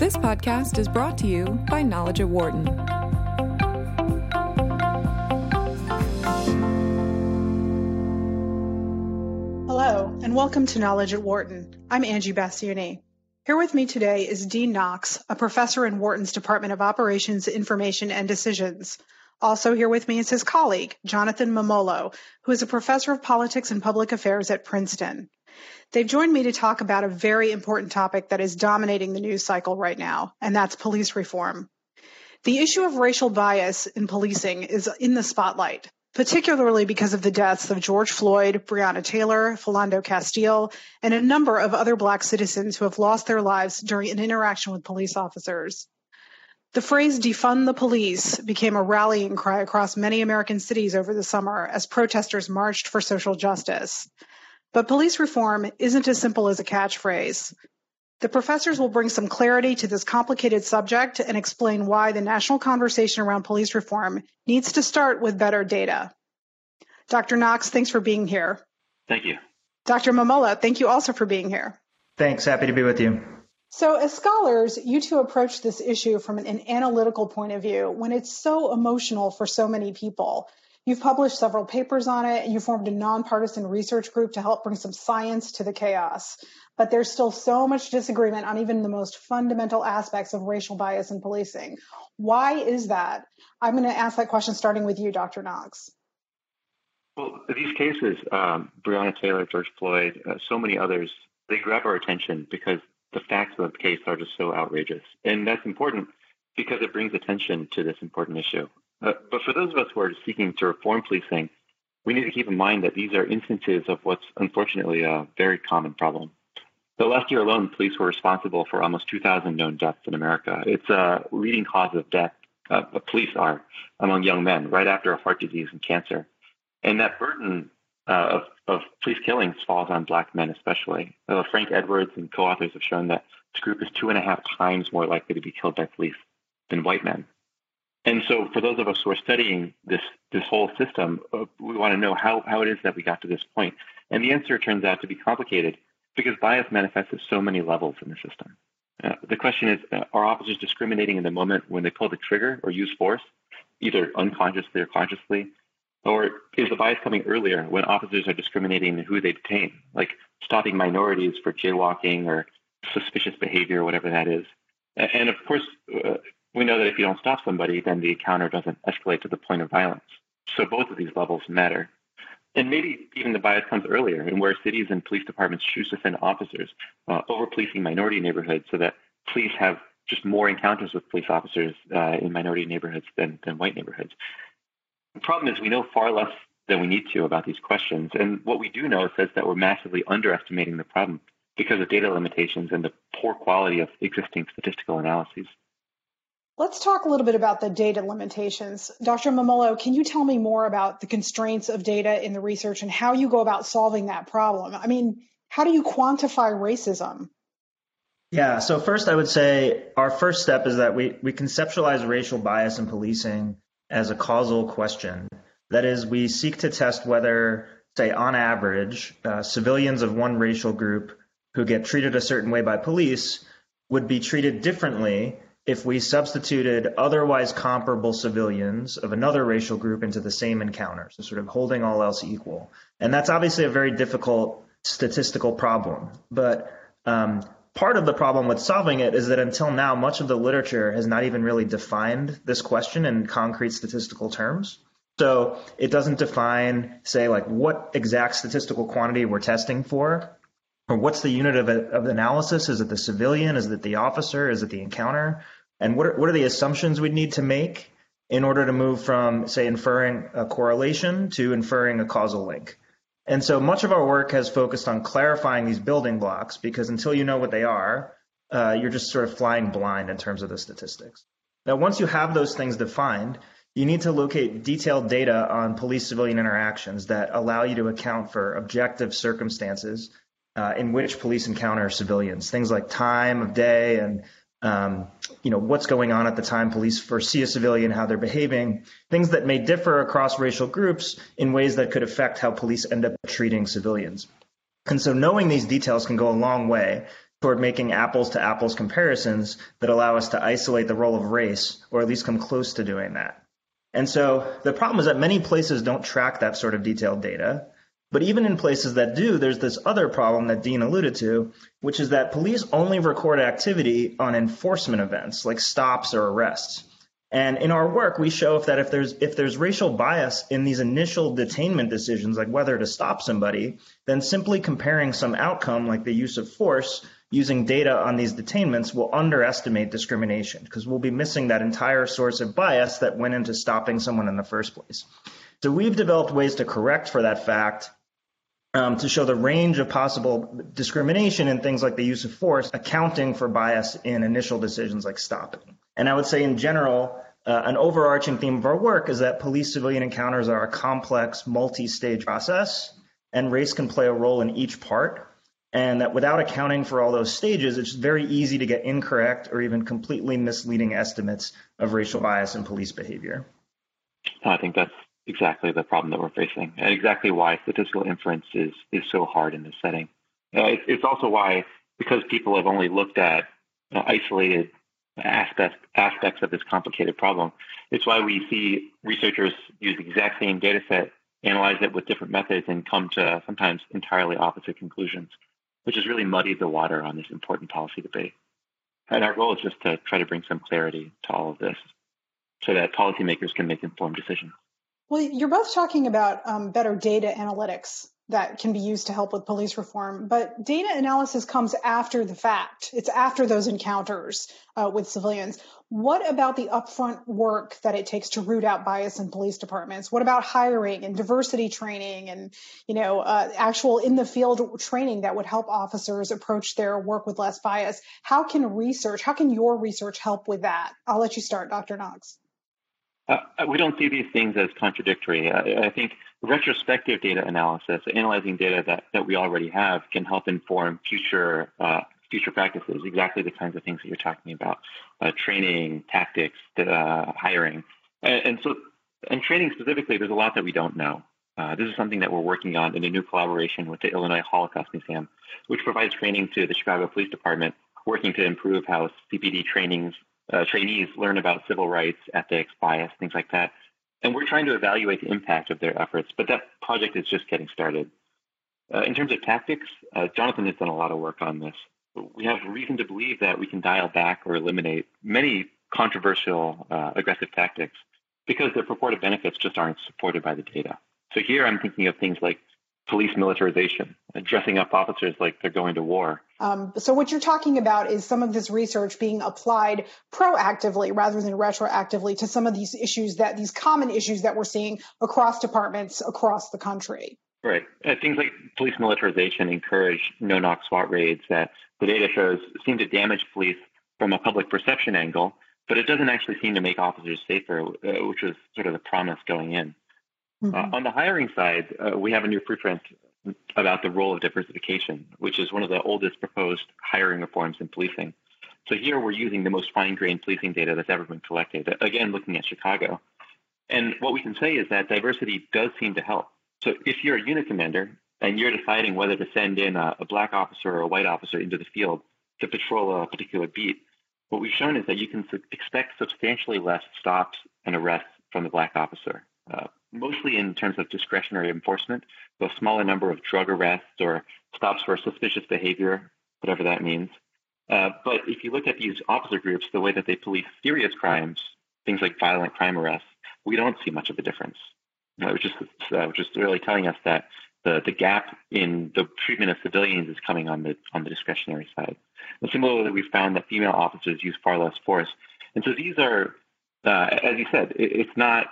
This podcast is brought to you by Knowledge at Wharton. Hello, and welcome to Knowledge at Wharton. I'm Angie Basiouny. Here with me today is Dean Knox, a professor in Wharton's Department of Operations, Information, and Decisions. Also here with me is his colleague, Jonathan Mummolo, who is a professor of politics and public affairs at Princeton. They've joined me to talk about a very important topic that is dominating the news cycle right now, and that's police reform. The issue of racial bias in policing is in the spotlight, particularly because of the deaths of George Floyd, Breonna Taylor, Philando Castile, and a number of other Black citizens who have lost their lives during an interaction with police officers. The phrase defund the police became a rallying cry across many American cities over the summer as protesters marched for social justice. But police reform isn't as simple as a catchphrase. The professors will bring some clarity to this complicated subject and explain why the national conversation around police reform needs to start with better data. Dr. Knox, thanks for being here. Thank you. Dr. Mummolo, thank you also for being here. Thanks. Happy to be with you. So, as scholars, you two approach this issue from an analytical point of view when it's so emotional for so many people. You've published several papers on it, you formed a nonpartisan research group to help bring some science to the chaos. But there's still so much disagreement on even the most fundamental aspects of racial bias in policing. Why is that? I'm going to ask that question starting with you, Dr. Knox. Well, these cases, um, Breonna Taylor, George Floyd, uh, so many others, they grab our attention because the facts of the case are just so outrageous. And that's important because it brings attention to this important issue. Uh, but for those of us who are seeking to reform policing, we need to keep in mind that these are instances of what's unfortunately a very common problem. The last year alone, police were responsible for almost 2,000 known deaths in America. It's a leading cause of death, uh, police are, among young men, right after heart disease and cancer. And that burden uh, of, of police killings falls on black men especially. Uh, Frank Edwards and co-authors have shown that this group is two and a half times more likely to be killed by police than white men. And so, for those of us who are studying this this whole system, uh, we want to know how how it is that we got to this point. And the answer turns out to be complicated because bias manifests at so many levels in the system. Uh, the question is: uh, Are officers discriminating in the moment when they pull the trigger or use force, either unconsciously or consciously? Or is the bias coming earlier when officers are discriminating in who they detain, like stopping minorities for jaywalking or suspicious behavior, whatever that is? And of course, uh, we know that if you don't stop somebody, then the encounter doesn't escalate to the point of violence. So both of these levels matter. And maybe even the bias comes earlier in where cities and police departments choose to send officers uh, over policing minority neighborhoods so that police have just more encounters with police officers uh, in minority neighborhoods than, than white neighborhoods. The problem is we know far less than we need to about these questions. And what we do know says that we're massively underestimating the problem because of data limitations and the poor quality of existing statistical analyses. Let's talk a little bit about the data limitations. Dr. Mummolo, can you tell me more about the constraints of data in the research and how you go about solving that problem? I mean, how do you quantify racism? Yeah, so first I would say our first step is that we, we conceptualize racial bias in policing as a causal question. That is, we seek to test whether, say, on average, uh, civilians of one racial group who get treated a certain way by police would be treated differently if we substituted otherwise comparable civilians of another racial group into the same encounter, so sort of holding all else equal. And that's obviously a very difficult statistical problem. But um, part of the problem with solving it is that until now, much of the literature has not even really defined this question in concrete statistical terms. So it doesn't define, say, like what exact statistical quantity we're testing for, or what's the unit of, of analysis? Is it the civilian? Is it the officer? Is it the encounter? And what are, what are the assumptions we'd need to make in order to move from, say, inferring a correlation to inferring a causal link. And so much of our work has focused on clarifying these building blocks because until you know what they are, uh, you're just sort of flying blind in terms of the statistics. Now, once you have those things defined, you need to locate detailed data on police civilian interactions that allow you to account for objective circumstances uh, in which police encounter civilians, things like time of day and um, you know, what's going on at the time police first see a civilian, how they're behaving, things that may differ across racial groups in ways that could affect how police end up treating civilians. And so knowing these details can go a long way toward making apples to apples comparisons that allow us to isolate the role of race, or at least come close to doing that. And so the problem is that many places don't track that sort of detailed data. But even in places that do, there's this other problem that Dean alluded to, which is that police only record activity on enforcement events like stops or arrests. And in our work, we show that if there's if there's racial bias in these initial detainment decisions, like whether to stop somebody, then simply comparing some outcome like the use of force using data on these detainments will underestimate discrimination because we'll be missing that entire source of bias that went into stopping someone in the first place. So we've developed ways to correct for that fact um, to show the range of possible discrimination in things like the use of force, accounting for bias in initial decisions like stopping. And I would say, in general, uh, an overarching theme of our work is that police civilian encounters are a complex, multi stage process, and race can play a role in each part. And that without accounting for all those stages, it's very easy to get incorrect or even completely misleading estimates of racial bias in police behavior. I think that's exactly the problem that we're facing, and exactly why statistical inference is is so hard in this setting. Uh, it, it's also why, because people have only looked at uh, isolated aspects aspects of this complicated problem, it's why we see researchers use the exact same data set, analyze it with different methods, and come to sometimes entirely opposite conclusions, which has really muddied the water on this important policy debate. And our goal is just to try to bring some clarity to all of this so that policymakers can make informed decisions. Well, you're both talking about um, better data analytics that can be used to help with police reform, but data analysis comes after the fact. It's after those encounters uh, with civilians. What about the upfront work that it takes to root out bias in police departments? What about hiring and diversity training and you know uh, actual in the field training that would help officers approach their work with less bias? How can research? How can your research help with that? I'll let you start, Dr. Knox. Uh, we don't see these things as contradictory. I, I, think retrospective data analysis, analyzing data that, that we already have, can help inform future uh, future practices. Exactly the kinds of things that you're talking about: uh, training, tactics, uh, hiring, and, and, so and training specifically. There's a lot that we don't know. Uh, this is something that we're working on in a new collaboration with the Illinois Holocaust Museum, which provides training to the Chicago Police Department, working to improve how CPD trainings uh, trainees learn about civil rights, ethics, bias, things like that. And we're trying to evaluate the impact of their efforts, but that project is just getting started. Uh, in terms of tactics, uh, Jonathan has done a lot of work on this. We have reason to believe that we can dial back or eliminate many controversial uh, aggressive tactics because their purported benefits just aren't supported by the data. So here I'm thinking of things like police militarization, dressing up officers like they're going to war. Um, so what you're talking about is some of this research being applied proactively rather than retroactively to some of these issues that these common issues that we're seeing across departments across the country. Right. Uh, things like police militarization encourage no-knock SWAT raids that the data shows seem to damage police from a public perception angle, but it doesn't actually seem to make officers safer, uh, which was sort of the promise going in. Mm-hmm. Uh, on the hiring side, uh, we have a new preprint about the role of diversification, which is one of the oldest proposed hiring reforms in policing. So here we're using the most fine-grained policing data that's ever been collected, again, looking at Chicago. And what we can say is that diversity does seem to help. So if you're a unit commander and you're deciding whether to send in a, a black officer or a white officer into the field to patrol a particular beat, what we've shown is that you can su- expect substantially less stops and arrests from the black officer. Uh, mostly in terms of discretionary enforcement, so a smaller number of drug arrests or stops for suspicious behavior, whatever that means. Uh, but if you look at these officer groups, the way that they police serious crimes, things like violent crime arrests, we don't see much of a difference, which, is, uh, which is really telling us that the, the gap in the treatment of civilians is coming on the on the discretionary side. And similarly, we found that female officers use far less force. And so these are, uh, as you said, it, it's not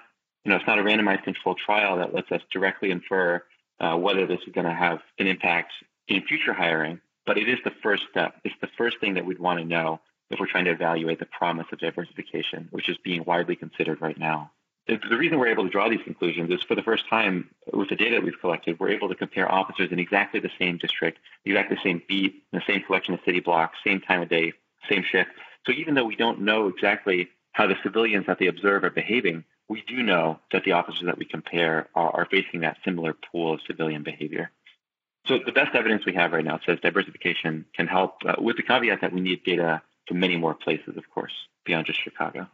you know, it's not a randomized controlled trial that lets us directly infer uh, whether this is going to have an impact in future hiring, but it is the first step. It's the first thing that we'd want to know if we're trying to evaluate the promise of diversification, which is being widely considered right now. The, the reason we're able to draw these conclusions is for the first time with the data that we've collected, we're able to compare officers in exactly the same district, exactly the same beat, the same collection of city blocks, same time of day, same shift. So even though we don't know exactly how the civilians that they observe are behaving, we do know that the officers that we compare are, are facing that similar pool of civilian behavior. So the best evidence we have right now says diversification can help, uh, with the caveat that we need data from many more places, of course, beyond just Chicago.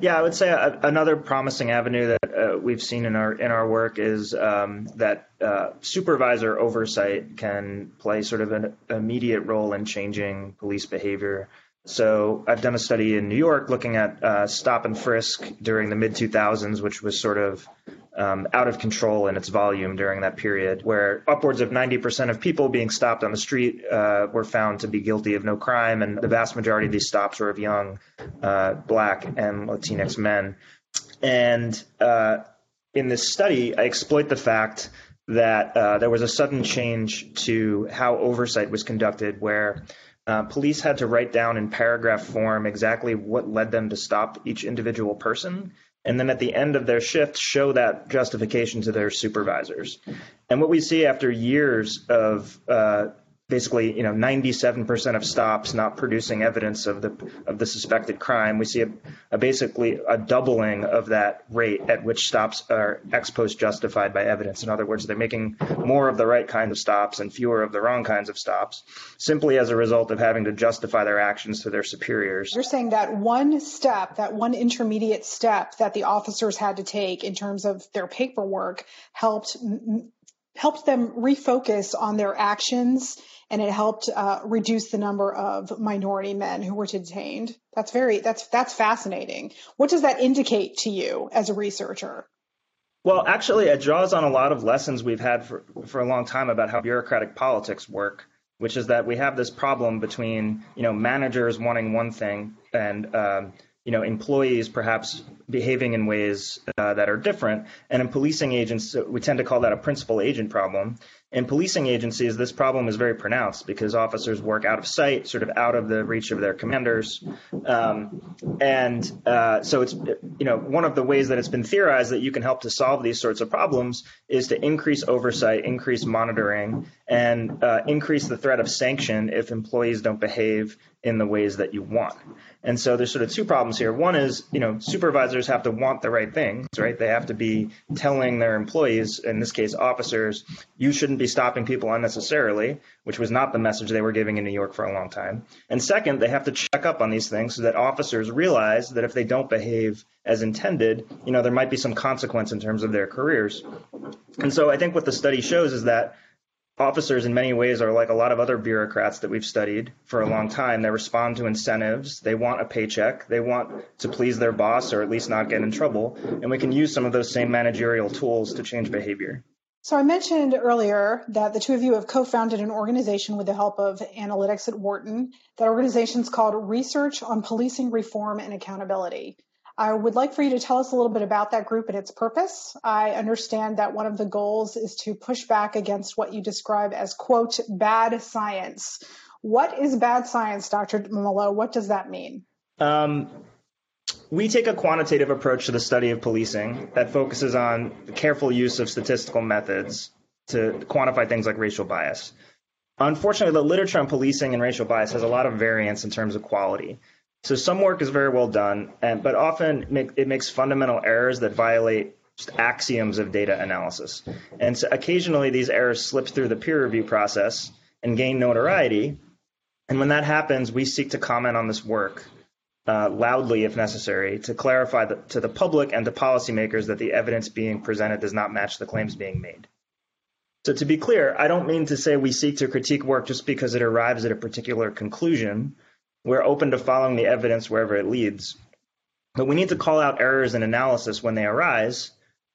Yeah, I would say a, another promising avenue that uh, we've seen in our in our work is um, that uh, supervisor oversight can play sort of an immediate role in changing police behavior. So I've done a study in New York looking at uh, stop and frisk during the mid 2000s, which was sort of um, out of control in its volume during that period, where upwards of 90% of people being stopped on the street uh, were found to be guilty of no crime, and the vast majority of these stops were of young uh, Black and Latinx men. And uh, in this study, I exploit the fact that uh, there was a sudden change to how oversight was conducted, where uh, police had to write down in paragraph form exactly what led them to stop each individual person. And then at the end of their shift, show that justification to their supervisors. And what we see after years of uh, basically, you know, 97% of stops not producing evidence of the of the suspected crime. We see a, a, basically a doubling of that rate at which stops are ex post justified by evidence. In other words, they're making more of the right kind of stops and fewer of the wrong kinds of stops, simply as a result of having to justify their actions to their superiors. You're saying that one step, that one intermediate step that the officers had to take in terms of their paperwork helped helped them refocus on their actions and it helped uh, reduce the number of minority men who were detained. That's very that's that's fascinating. What does that indicate to you as a researcher? Well, actually, it draws on a lot of lessons we've had for for a long time about how bureaucratic politics work, which is that we have this problem between you know managers wanting one thing and um, you know, employees perhaps behaving in ways uh, that are different. And in policing agents, we tend to call that a principal agent problem. In policing agencies, this problem is very pronounced because officers work out of sight, sort of out of the reach of their commanders. Um, and uh, so it's, you know, one of the ways that it's been theorized that you can help to solve these sorts of problems is to increase oversight, increase monitoring, and uh, increase the threat of sanction if employees don't behave in the ways that you want. And so there's sort of two problems here. One is, you know, supervisors have to want the right things, right? They have to be telling their employees, in this case officers, you shouldn't be stopping people unnecessarily, which was not the message they were giving in New York for a long time. And second, they have to check up on these things so that officers realize that if they don't behave as intended, you know, there might be some consequence in terms of their careers. And so I think what the study shows is that officers in many ways are like a lot of other bureaucrats that we've studied for a long mm-hmm. time. They respond to incentives. They want a paycheck. They want to please their boss or at least not get in trouble. And we can use some of those same managerial tools to change behavior. So I mentioned earlier that the two of you have co-founded an organization with the help of analytics at Wharton. That organization is called Research on Policing Reform and Accountability. I would like for you to tell us a little bit about that group and its purpose. I understand that one of the goals is to push back against what you describe as, quote, bad science. What is bad science, Dr. Malo? What does that mean? Um, we take a quantitative approach to the study of policing that focuses on the careful use of statistical methods to quantify things like racial bias. Unfortunately, the literature on policing and racial bias has a lot of variance in terms of quality. So some work is very well done, and, but often it makes fundamental errors that violate just axioms of data analysis. And so occasionally these errors slip through the peer review process and gain notoriety. And when that happens, we seek to comment on this work uh, loudly if necessary to clarify the, to the public and to policymakers that the evidence being presented does not match the claims being made. So to be clear, I don't mean to say we seek to critique work just because it arrives at a particular conclusion we're open to following the evidence wherever it leads. But we need to call out errors in analysis when they arise,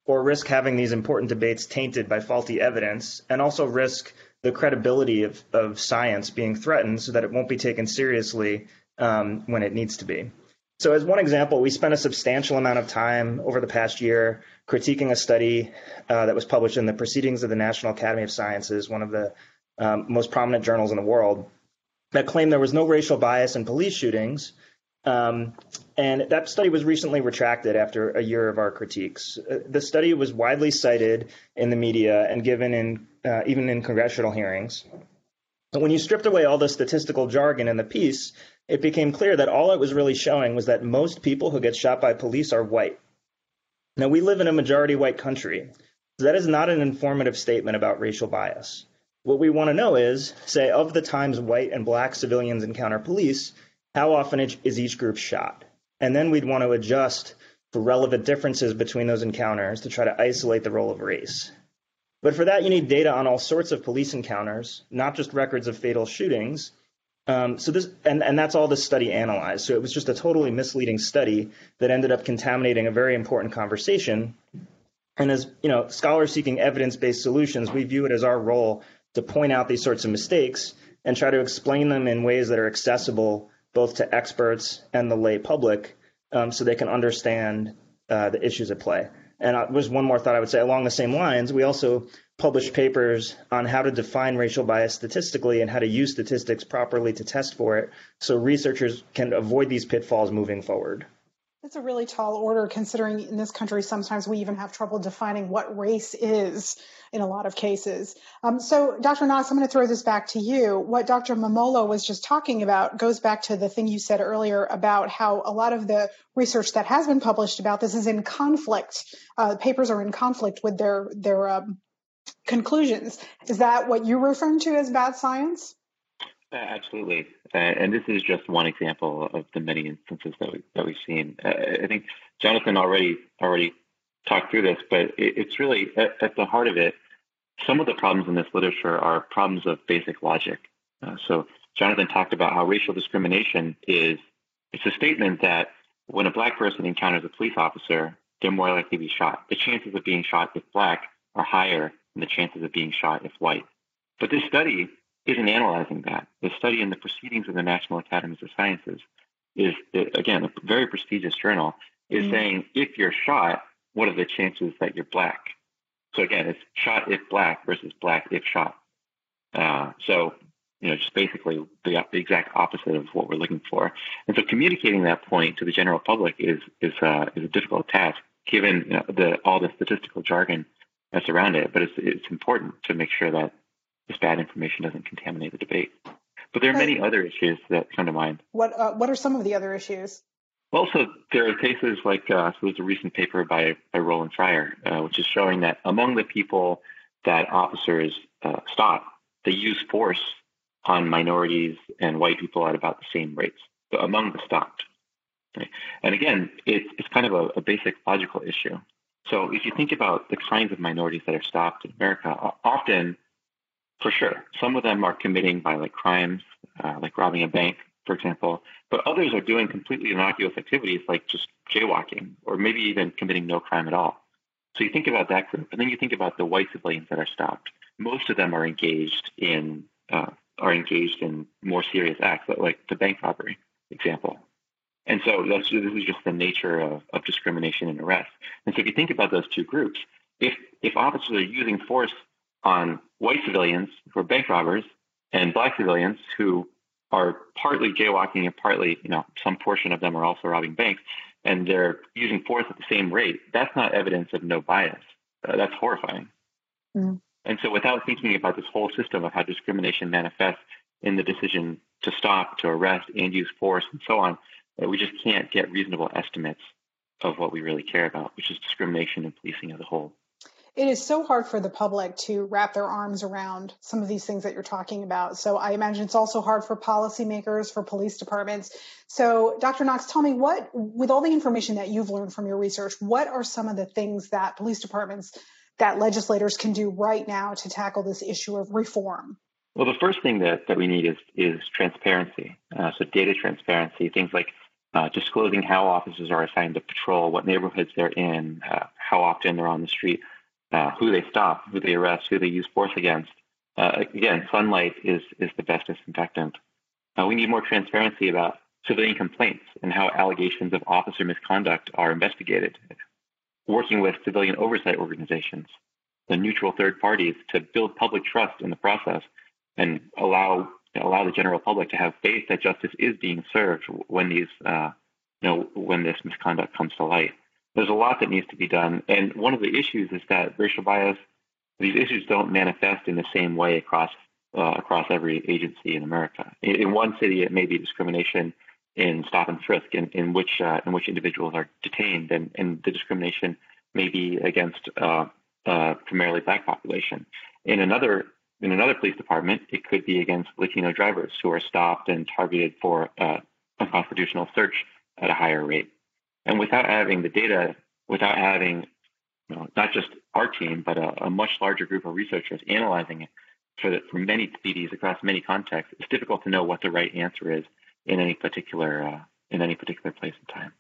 or risk having these important debates tainted by faulty evidence, and also risk the credibility of, of science being threatened so that it won't be taken seriously um, when it needs to be. So, as one example, we spent a substantial amount of time over the past year critiquing a study uh, that was published in the Proceedings of the National Academy of Sciences, one of the um, most prominent journals in the world that claimed there was no racial bias in police shootings. Um, and that study was recently retracted after a year of our critiques. Uh, the study was widely cited in the media and given in uh, even in congressional hearings. But when you stripped away all the statistical jargon in the piece, it became clear that all it was really showing was that most people who get shot by police are white. Now, we live in a majority white country, So that is not an informative statement about racial bias. What we want to know is, say, of the times white and black civilians encounter police, how often is each group shot? And then we'd want to adjust for relevant differences between those encounters to try to isolate the role of race. But for that, you need data on all sorts of police encounters, not just records of fatal shootings. Um, so this, and, and that's all this study analyzed. So it was just a totally misleading study that ended up contaminating a very important conversation. And as you know, scholars seeking evidence-based solutions, we view it as our role to point out these sorts of mistakes and try to explain them in ways that are accessible both to experts and the lay public um, so they can understand uh, the issues at play. And there's one more thought I would say along the same lines. We also published papers on how to define racial bias statistically and how to use statistics properly to test for it so researchers can avoid these pitfalls moving forward. That's a really tall order considering in this country sometimes we even have trouble defining what race is in a lot of cases. Um, so, Dr. Knox, I'm going to throw this back to you. What Dr. Mummolo was just talking about goes back to the thing you said earlier about how a lot of the research that has been published about this is in conflict. Uh, papers are in conflict with their their um, conclusions. Is that what you're referring to as bad science? Uh, absolutely, and this is just one example of the many instances that we that we've seen. Uh, I think Jonathan already already talk through this, but it, it's really at, at, the heart of it. Some of the problems in this literature are problems of basic logic. Uh, so Jonathan talked about how racial discrimination is it's a statement that when a black person encounters a police officer, they're more likely to be shot. The chances of being shot if black are higher than the chances of being shot if white. But this study isn't analyzing that. The study in the Proceedings of the National Academies of Sciences is, again, a very prestigious journal, is mm-hmm. saying if you're shot, what are the chances that you're black? So again, it's shot if black versus black if shot. Uh, so you know, just basically the, the, exact opposite of what we're looking for. And so communicating that point to the general public is is uh, is a difficult task given you know, the all the statistical jargon that's around it. But it's it's important to make sure that this bad information doesn't contaminate the debate. But there are many other issues that come to mind. What uh, what are some of the other issues? Well, so there are cases like uh, so there's a recent paper by by Roland Fryer, uh, which is showing that among the people that officers uh, stop, they use force on minorities and white people at about the same rates so among the stopped. Right? And again, it's it's kind of a, a basic logical issue. So if you think about the kinds of minorities that are stopped in America, often, for sure, some of them are committing violent crimes, uh, like robbing a bank for example, but others are doing completely innocuous activities like just jaywalking or maybe even committing no crime at all. So you think about that group, and then you think about the white civilians that are stopped. Most of them are engaged in uh, are engaged in more serious acts, like the bank robbery example. And so that's, this is just the nature of, of discrimination and arrest. And so if you think about those two groups, if if officers are using force on white civilians who are bank robbers and black civilians who are partly jaywalking and partly, you know, some portion of them are also robbing banks, and they're using force at the same rate. That's not evidence of no bias. Uh, that's horrifying. Mm. And so, without thinking about this whole system of how discrimination manifests in the decision to stop, to arrest, and use force, and so on, uh, we just can't get reasonable estimates of what we really care about, which is discrimination and policing as a whole it is so hard for the public to wrap their arms around some of these things that you're talking about. So I imagine it's also hard for policymakers, for police departments. So Dr. Knox, tell me what, with all the information that you've learned from your research, what are some of the things that police departments, that legislators can do right now to tackle this issue of reform? Well, the first thing that, that we need is, is transparency. Uh, so data transparency, things like uh, disclosing how officers are assigned to patrol, what neighborhoods they're in, uh, how often they're on the street uh, who they stop, who they arrest, who they use force against. Uh, again, sunlight is is the best disinfectant. Uh, we need more transparency about civilian complaints and how allegations of officer misconduct are investigated. Working with civilian oversight organizations, the neutral third parties, to build public trust in the process and allow allow the general public to have faith that justice is being served when these uh, you know when this misconduct comes to light there's a lot that needs to be done. And one of the issues is that racial bias, these issues don't manifest in the same way across uh, across every agency in America. In, in, one city, it may be discrimination in stop and frisk, in, in which uh, in which individuals are detained, and, and the discrimination may be against uh, uh, primarily black population. In another in another police department, it could be against Latino drivers who are stopped and targeted for uh, unconstitutional search at a higher rate. And without having the data, without having you know, not just our team, but a, a, much larger group of researchers analyzing it for, the, for many PDs across many contexts, it's difficult to know what the right answer is in any particular uh, in any particular place and time.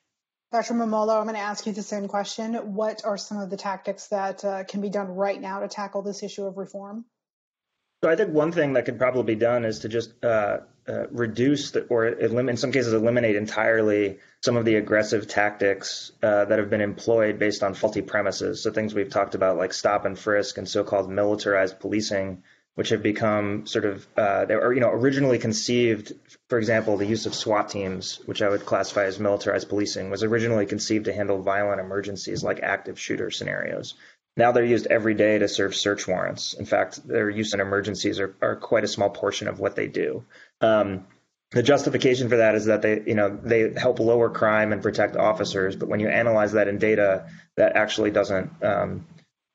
Dr. Mummolo, I'm going to ask you the same question. What are some of the tactics that uh, can be done right now to tackle this issue of reform? So I think one thing that could probably be done is to just uh, uh, reduce the, or elim- in some cases eliminate entirely some of the aggressive tactics uh, that have been employed based on faulty premises. So things we've talked about like stop and frisk and so-called militarized policing which have become sort of uh, they were you know originally conceived. For example, the use of SWAT teams, which I would classify as militarized policing, was originally conceived to handle violent emergencies like active shooter scenarios. Now they're used every day to serve search warrants. In fact, their use in emergencies are, are quite a small portion of what they do. Um, the justification for that is that they, you know, they help lower crime and protect officers. But when you analyze that in data, that actually doesn't um,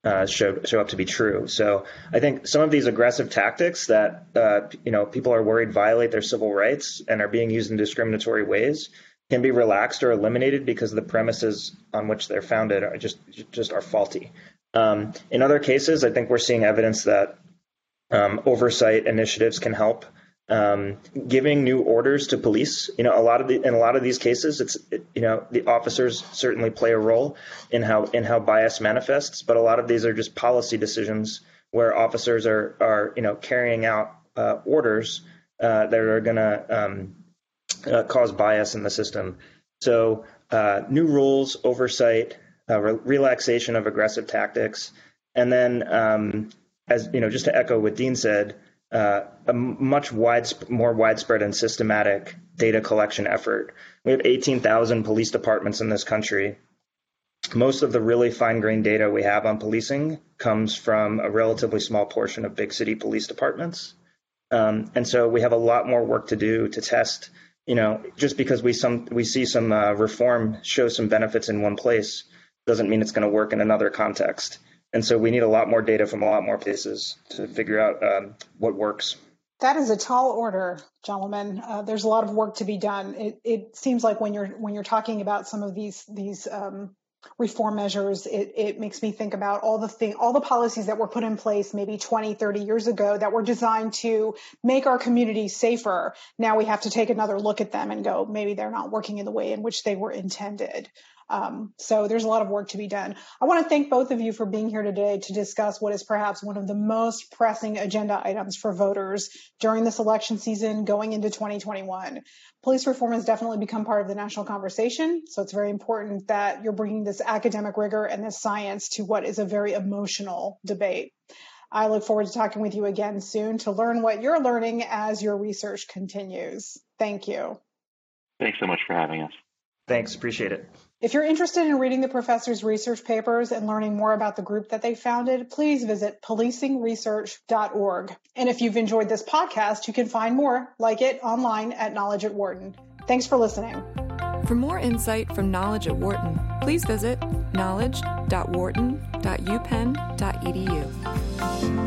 uh, show show up to be true. So I think some of these aggressive tactics that uh, you know people are worried violate their civil rights and are being used in discriminatory ways can be relaxed or eliminated because the premises on which they're founded are just just are faulty. Um, in other cases, I think we're seeing evidence that um, oversight initiatives can help um, giving new orders to police. You know, a lot of the in a lot of these cases, it's it, you know the officers certainly play a role in how in how bias manifests, but a lot of these are just policy decisions where officers are are you know carrying out uh, orders uh, that are going to um, uh, cause bias in the system. So uh, new rules, oversight, uh, re- relaxation of aggressive tactics, and then um, as you know, just to echo what Dean said uh, a much wide, more widespread and systematic data collection effort. We have 18,000 police departments in this country. Most of the really fine grained data we have on policing comes from a relatively small portion of big city police departments. Um, and so we have a lot more work to do to test. You know, just because we some we see some uh, reform show some benefits in one place doesn't mean it's going to work in another context. And so we need a lot more data from a lot more places to figure out um, what works. That is a tall order, gentlemen. Uh, there's a lot of work to be done. It, it, seems like when you're when you're talking about some of these these um, reform measures, it, it makes me think about all the thing, all the policies that were put in place maybe 20, 30 years ago that were designed to make our communities safer. Now we have to take another look at them and go, maybe they're not working in the way in which they were intended. Um, so there's a lot of work to be done. I want to thank both of you for being here today to discuss what is perhaps one of the most pressing agenda items for voters during this election season going into 2021. Police reform has definitely become part of the national conversation. So it's very important that you're bringing this academic rigor and this science to what is a very emotional debate. I look forward to talking with you again soon to learn what you're learning as your research continues. Thank you. Thanks so much for having us. Thanks. Appreciate it. If you're interested in reading the professor's research papers and learning more about the group that they founded, please visit policingresearch.org. And if you've enjoyed this podcast, you can find more like it online at Knowledge at Wharton. Thanks for listening. For more insight from Knowledge at Wharton, please visit knowledge.wharton.upenn.edu.